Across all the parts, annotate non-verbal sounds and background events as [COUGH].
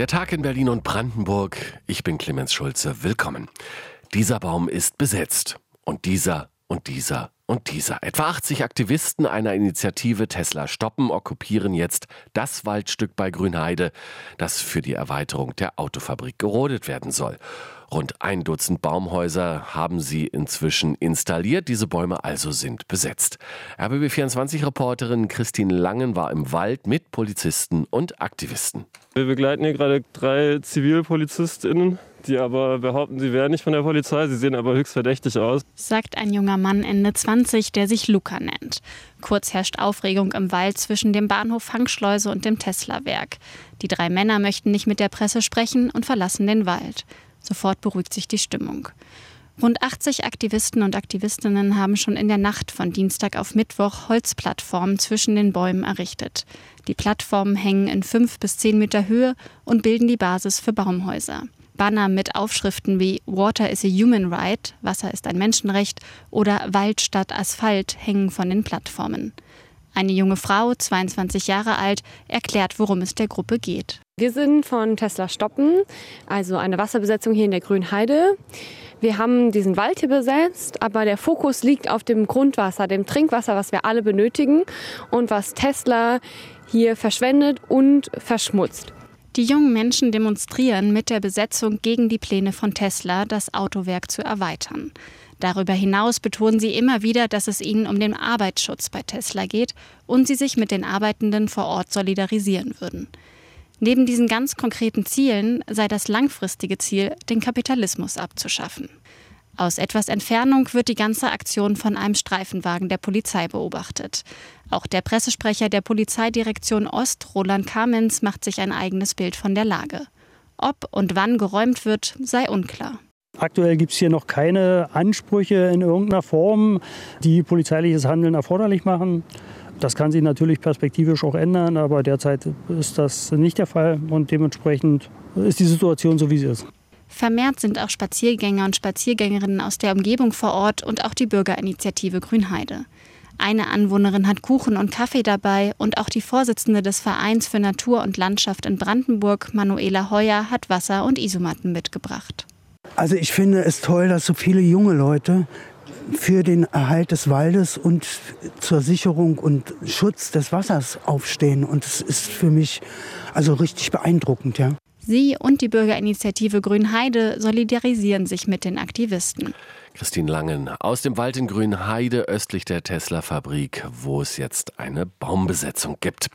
Der Tag in Berlin und Brandenburg. Ich bin Clemens Schulze. Willkommen. Dieser Baum ist besetzt. Und dieser und dieser und dieser. Etwa 80 Aktivisten einer Initiative Tesla Stoppen okkupieren jetzt das Waldstück bei Grünheide, das für die Erweiterung der Autofabrik gerodet werden soll. Rund ein Dutzend Baumhäuser haben sie inzwischen installiert. Diese Bäume also sind besetzt. RBB24-Reporterin Christine Langen war im Wald mit Polizisten und Aktivisten. Wir begleiten hier gerade drei ZivilpolizistInnen, die aber behaupten, sie wären nicht von der Polizei. Sie sehen aber höchst verdächtig aus. Sagt ein junger Mann Ende 20, der sich Luca nennt. Kurz herrscht Aufregung im Wald zwischen dem Bahnhof Fangschleuse und dem Tesla-Werk. Die drei Männer möchten nicht mit der Presse sprechen und verlassen den Wald. Sofort beruhigt sich die Stimmung. Rund 80 Aktivisten und Aktivistinnen haben schon in der Nacht von Dienstag auf Mittwoch Holzplattformen zwischen den Bäumen errichtet. Die Plattformen hängen in fünf bis zehn Meter Höhe und bilden die Basis für Baumhäuser. Banner mit Aufschriften wie Water is a Human Right, Wasser ist ein Menschenrecht oder Wald statt Asphalt hängen von den Plattformen. Eine junge Frau, 22 Jahre alt, erklärt, worum es der Gruppe geht. Wir sind von Tesla Stoppen, also eine Wasserbesetzung hier in der Grünheide. Wir haben diesen Wald hier besetzt, aber der Fokus liegt auf dem Grundwasser, dem Trinkwasser, was wir alle benötigen und was Tesla hier verschwendet und verschmutzt. Die jungen Menschen demonstrieren mit der Besetzung gegen die Pläne von Tesla, das Autowerk zu erweitern. Darüber hinaus betonen sie immer wieder, dass es ihnen um den Arbeitsschutz bei Tesla geht und sie sich mit den Arbeitenden vor Ort solidarisieren würden. Neben diesen ganz konkreten Zielen sei das langfristige Ziel, den Kapitalismus abzuschaffen. Aus etwas Entfernung wird die ganze Aktion von einem Streifenwagen der Polizei beobachtet. Auch der Pressesprecher der Polizeidirektion Ost, Roland Kamens, macht sich ein eigenes Bild von der Lage. Ob und wann geräumt wird, sei unklar. Aktuell gibt es hier noch keine Ansprüche in irgendeiner Form, die polizeiliches Handeln erforderlich machen. Das kann sich natürlich perspektivisch auch ändern, aber derzeit ist das nicht der Fall und dementsprechend ist die Situation so, wie sie ist. Vermehrt sind auch Spaziergänger und Spaziergängerinnen aus der Umgebung vor Ort und auch die Bürgerinitiative Grünheide. Eine Anwohnerin hat Kuchen und Kaffee dabei und auch die Vorsitzende des Vereins für Natur und Landschaft in Brandenburg, Manuela Heuer, hat Wasser und Isomatten mitgebracht. Also ich finde es toll, dass so viele junge Leute für den Erhalt des Waldes und zur Sicherung und Schutz des Wassers aufstehen. Und es ist für mich also richtig beeindruckend, ja. Sie und die Bürgerinitiative Grünheide solidarisieren sich mit den Aktivisten. Christine Langen aus dem Wald in Grünheide östlich der Tesla-Fabrik, wo es jetzt eine Baumbesetzung gibt.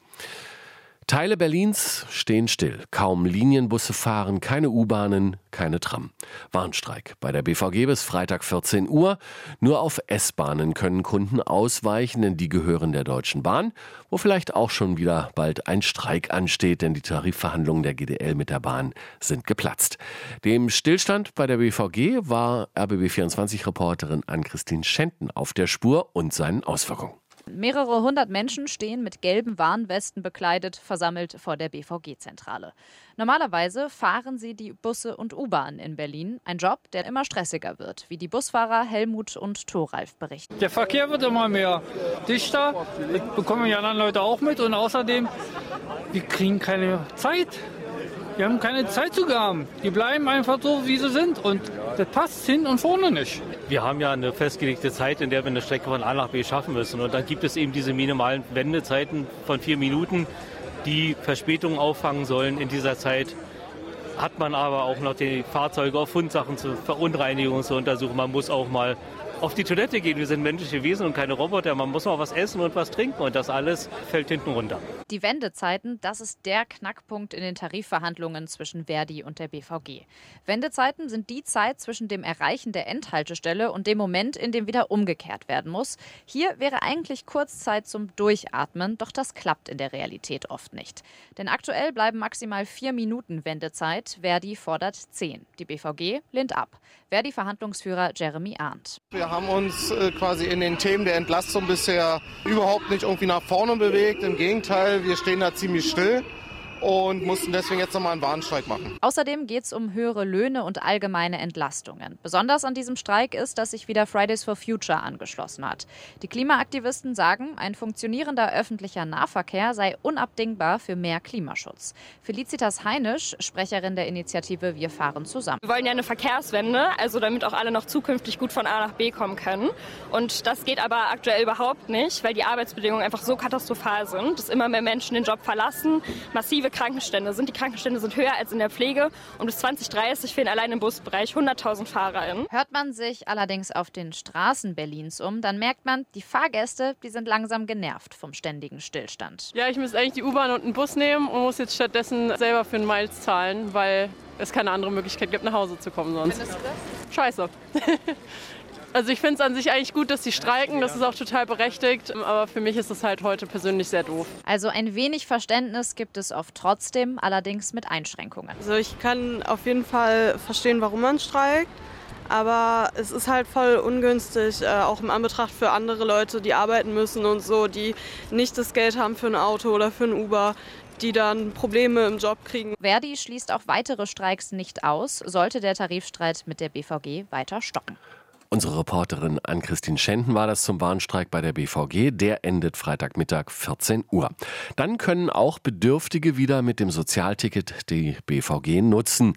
Teile Berlins stehen still. Kaum Linienbusse fahren, keine U-Bahnen, keine Tram. Warnstreik bei der BVG bis Freitag 14 Uhr. Nur auf S-Bahnen können Kunden ausweichen, denn die gehören der Deutschen Bahn, wo vielleicht auch schon wieder bald ein Streik ansteht, denn die Tarifverhandlungen der GDL mit der Bahn sind geplatzt. Dem Stillstand bei der BVG war RBB24-Reporterin Ann-Christine Schenten auf der Spur und seinen Auswirkungen. Mehrere hundert Menschen stehen mit gelben Warnwesten bekleidet, versammelt vor der BVG-Zentrale. Normalerweise fahren sie die Busse und U-Bahn in Berlin. Ein Job, der immer stressiger wird, wie die Busfahrer Helmut und Thoralf berichten. Der Verkehr wird immer mehr dichter. Das bekommen die anderen Leute auch mit. Und außerdem, wir kriegen keine Zeit. Wir haben keine Zeitzugaben. Die bleiben einfach so, wie sie sind. Und das passt hin und vorne nicht. Wir haben ja eine festgelegte Zeit, in der wir eine Strecke von A nach B schaffen müssen. Und dann gibt es eben diese minimalen Wendezeiten von vier Minuten, die Verspätungen auffangen sollen. In dieser Zeit hat man aber auch noch die Fahrzeuge auf Fundsachen zur Verunreinigung zu untersuchen. Man muss auch mal auf die Toilette gehen. Wir sind menschliche Wesen und keine Roboter. Man muss auch was essen und was trinken und das alles fällt hinten runter. Die Wendezeiten, das ist der Knackpunkt in den Tarifverhandlungen zwischen Verdi und der BVG. Wendezeiten sind die Zeit zwischen dem Erreichen der Endhaltestelle und dem Moment, in dem wieder umgekehrt werden muss. Hier wäre eigentlich Kurzzeit zum Durchatmen, doch das klappt in der Realität oft nicht. Denn aktuell bleiben maximal vier Minuten Wendezeit. Verdi fordert zehn. Die BVG lehnt ab. Verdi-Verhandlungsführer Jeremy Arndt. Wir haben uns äh, quasi in den Themen der Entlastung bisher überhaupt nicht irgendwie nach vorne bewegt. Im Gegenteil, wir stehen da ziemlich still. Und mussten deswegen jetzt nochmal einen Warnstreik machen. Außerdem geht es um höhere Löhne und allgemeine Entlastungen. Besonders an diesem Streik ist, dass sich wieder Fridays for Future angeschlossen hat. Die Klimaaktivisten sagen, ein funktionierender öffentlicher Nahverkehr sei unabdingbar für mehr Klimaschutz. Felicitas Heinisch, Sprecherin der Initiative Wir fahren zusammen. Wir wollen ja eine Verkehrswende, also damit auch alle noch zukünftig gut von A nach B kommen können. Und das geht aber aktuell überhaupt nicht, weil die Arbeitsbedingungen einfach so katastrophal sind, dass immer mehr Menschen den Job verlassen, massive Krankenstände sind. Die Krankenstände sind höher als in der Pflege und bis 2030 fehlen allein im Busbereich 100.000 FahrerInnen. Hört man sich allerdings auf den Straßen Berlins um, dann merkt man, die Fahrgäste, die sind langsam genervt vom ständigen Stillstand. Ja, ich müsste eigentlich die U-Bahn und einen Bus nehmen und muss jetzt stattdessen selber für einen Miles zahlen, weil es keine andere Möglichkeit gibt, nach Hause zu kommen sonst. Findest du das? Scheiße. [LAUGHS] Also ich finde es an sich eigentlich gut, dass sie streiken, das ist auch total berechtigt, aber für mich ist es halt heute persönlich sehr doof. Also ein wenig Verständnis gibt es oft trotzdem, allerdings mit Einschränkungen. Also ich kann auf jeden Fall verstehen, warum man streikt. Aber es ist halt voll ungünstig, äh, auch im Anbetracht für andere Leute, die arbeiten müssen und so, die nicht das Geld haben für ein Auto oder für ein Uber, die dann Probleme im Job kriegen. Verdi schließt auch weitere Streiks nicht aus, sollte der Tarifstreit mit der BVG weiter stocken. Unsere Reporterin Ann-Christine Schenten war das zum Warnstreik bei der BVG. Der endet Freitagmittag 14 Uhr. Dann können auch Bedürftige wieder mit dem Sozialticket die BVG nutzen.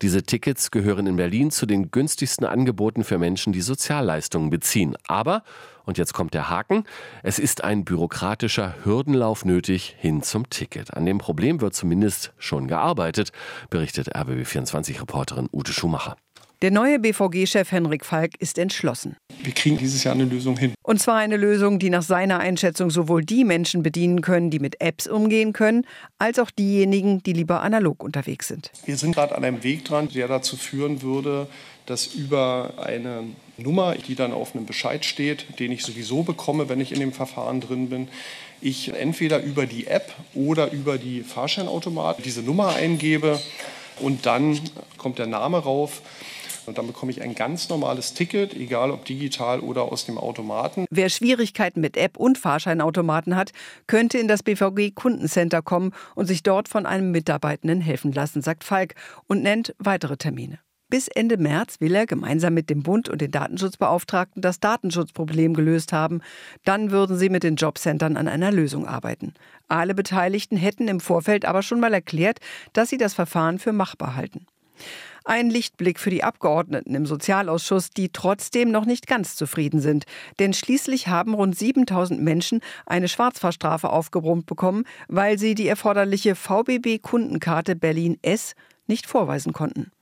Diese Tickets gehören in Berlin zu den günstigsten Angeboten für Menschen, die Sozialleistungen beziehen. Aber, und jetzt kommt der Haken, es ist ein bürokratischer Hürdenlauf nötig hin zum Ticket. An dem Problem wird zumindest schon gearbeitet, berichtet RBB24-Reporterin Ute Schumacher. Der neue BVG-Chef Henrik Falk ist entschlossen. Wir kriegen dieses Jahr eine Lösung hin. Und zwar eine Lösung, die nach seiner Einschätzung sowohl die Menschen bedienen können, die mit Apps umgehen können, als auch diejenigen, die lieber analog unterwegs sind. Wir sind gerade an einem Weg dran, der dazu führen würde, dass über eine Nummer, die dann auf einem Bescheid steht, den ich sowieso bekomme, wenn ich in dem Verfahren drin bin, ich entweder über die App oder über die Fahrscheinautomat diese Nummer eingebe und dann kommt der Name rauf. Und dann bekomme ich ein ganz normales Ticket, egal ob digital oder aus dem Automaten. Wer Schwierigkeiten mit App und Fahrscheinautomaten hat, könnte in das BVG Kundencenter kommen und sich dort von einem Mitarbeitenden helfen lassen, sagt Falk und nennt weitere Termine. Bis Ende März will er gemeinsam mit dem Bund und den Datenschutzbeauftragten das Datenschutzproblem gelöst haben. Dann würden sie mit den Jobcentern an einer Lösung arbeiten. Alle Beteiligten hätten im Vorfeld aber schon mal erklärt, dass sie das Verfahren für machbar halten. Ein Lichtblick für die Abgeordneten im Sozialausschuss, die trotzdem noch nicht ganz zufrieden sind. Denn schließlich haben rund 7000 Menschen eine Schwarzfahrstrafe aufgebrummt bekommen, weil sie die erforderliche VBB-Kundenkarte Berlin S nicht vorweisen konnten.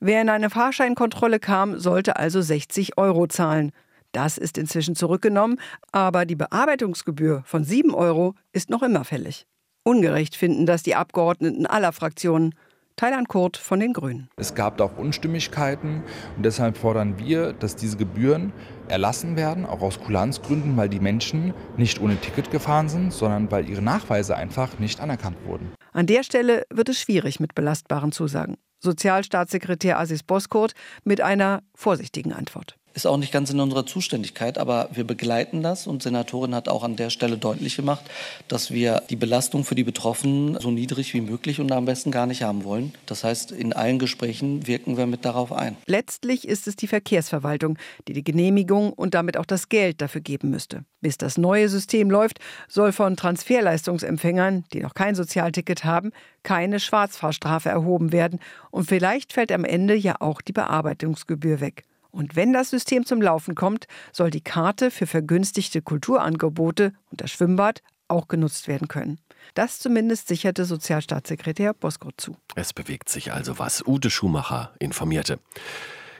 Wer in eine Fahrscheinkontrolle kam, sollte also 60 Euro zahlen. Das ist inzwischen zurückgenommen, aber die Bearbeitungsgebühr von 7 Euro ist noch immer fällig. Ungerecht finden das die Abgeordneten aller Fraktionen. Thailand Kurt von den Grünen. Es gab da auch Unstimmigkeiten und deshalb fordern wir, dass diese Gebühren erlassen werden, auch aus Kulanzgründen, weil die Menschen nicht ohne Ticket gefahren sind, sondern weil ihre Nachweise einfach nicht anerkannt wurden. An der Stelle wird es schwierig mit belastbaren Zusagen. Sozialstaatssekretär Asis Boskurt mit einer vorsichtigen Antwort ist auch nicht ganz in unserer Zuständigkeit, aber wir begleiten das und Senatorin hat auch an der Stelle deutlich gemacht, dass wir die Belastung für die Betroffenen so niedrig wie möglich und am besten gar nicht haben wollen. Das heißt, in allen Gesprächen wirken wir mit darauf ein. Letztlich ist es die Verkehrsverwaltung, die die Genehmigung und damit auch das Geld dafür geben müsste. Bis das neue System läuft, soll von Transferleistungsempfängern, die noch kein Sozialticket haben, keine Schwarzfahrstrafe erhoben werden und vielleicht fällt am Ende ja auch die Bearbeitungsgebühr weg. Und wenn das System zum Laufen kommt, soll die Karte für vergünstigte Kulturangebote und das Schwimmbad auch genutzt werden können. Das zumindest sicherte Sozialstaatssekretär Boskurt zu. Es bewegt sich also was. Ute Schumacher informierte.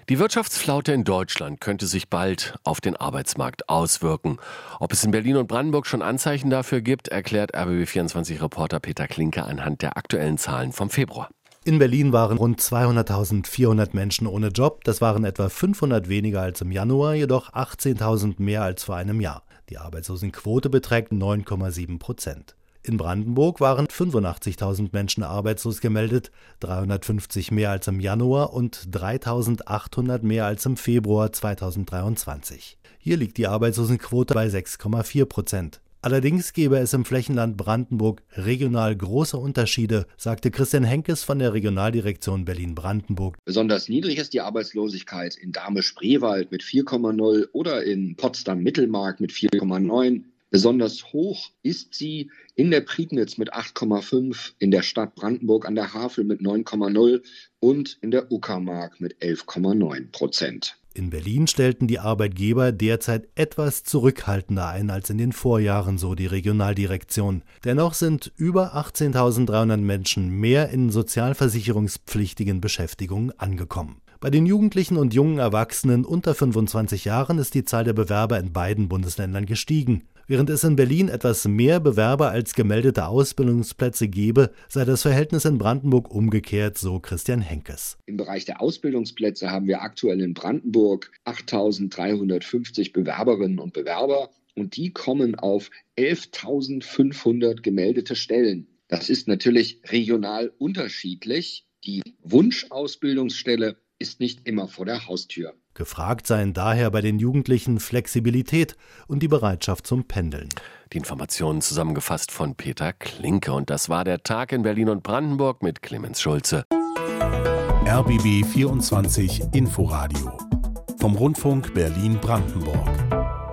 Die Wirtschaftsflaute in Deutschland könnte sich bald auf den Arbeitsmarkt auswirken. Ob es in Berlin und Brandenburg schon Anzeichen dafür gibt, erklärt RBB24-Reporter Peter Klinke anhand der aktuellen Zahlen vom Februar. In Berlin waren rund 200.400 Menschen ohne Job. Das waren etwa 500 weniger als im Januar, jedoch 18.000 mehr als vor einem Jahr. Die Arbeitslosenquote beträgt 9,7 Prozent. In Brandenburg waren 85.000 Menschen arbeitslos gemeldet, 350 mehr als im Januar und 3.800 mehr als im Februar 2023. Hier liegt die Arbeitslosenquote bei 6,4 Prozent. Allerdings gebe es im Flächenland Brandenburg regional große Unterschiede, sagte Christian Henkes von der Regionaldirektion Berlin-Brandenburg. Besonders niedrig ist die Arbeitslosigkeit in Dahme-Spreewald mit 4,0 oder in Potsdam-Mittelmark mit 4,9. Besonders hoch ist sie in der Prignitz mit 8,5, in der Stadt Brandenburg an der Havel mit 9,0 und in der Uckermark mit 11,9 Prozent. In Berlin stellten die Arbeitgeber derzeit etwas zurückhaltender ein als in den Vorjahren, so die Regionaldirektion. Dennoch sind über 18.300 Menschen mehr in sozialversicherungspflichtigen Beschäftigungen angekommen. Bei den Jugendlichen und jungen Erwachsenen unter 25 Jahren ist die Zahl der Bewerber in beiden Bundesländern gestiegen. Während es in Berlin etwas mehr Bewerber als gemeldete Ausbildungsplätze gebe, sei das Verhältnis in Brandenburg umgekehrt, so Christian Henkes. Im Bereich der Ausbildungsplätze haben wir aktuell in Brandenburg 8.350 Bewerberinnen und Bewerber und die kommen auf 11.500 gemeldete Stellen. Das ist natürlich regional unterschiedlich. Die Wunschausbildungsstelle ist nicht immer vor der Haustür. Gefragt seien daher bei den Jugendlichen Flexibilität und die Bereitschaft zum Pendeln. Die Informationen zusammengefasst von Peter Klinke. Und das war der Tag in Berlin und Brandenburg mit Clemens Schulze. RBB 24 Inforadio vom Rundfunk Berlin-Brandenburg.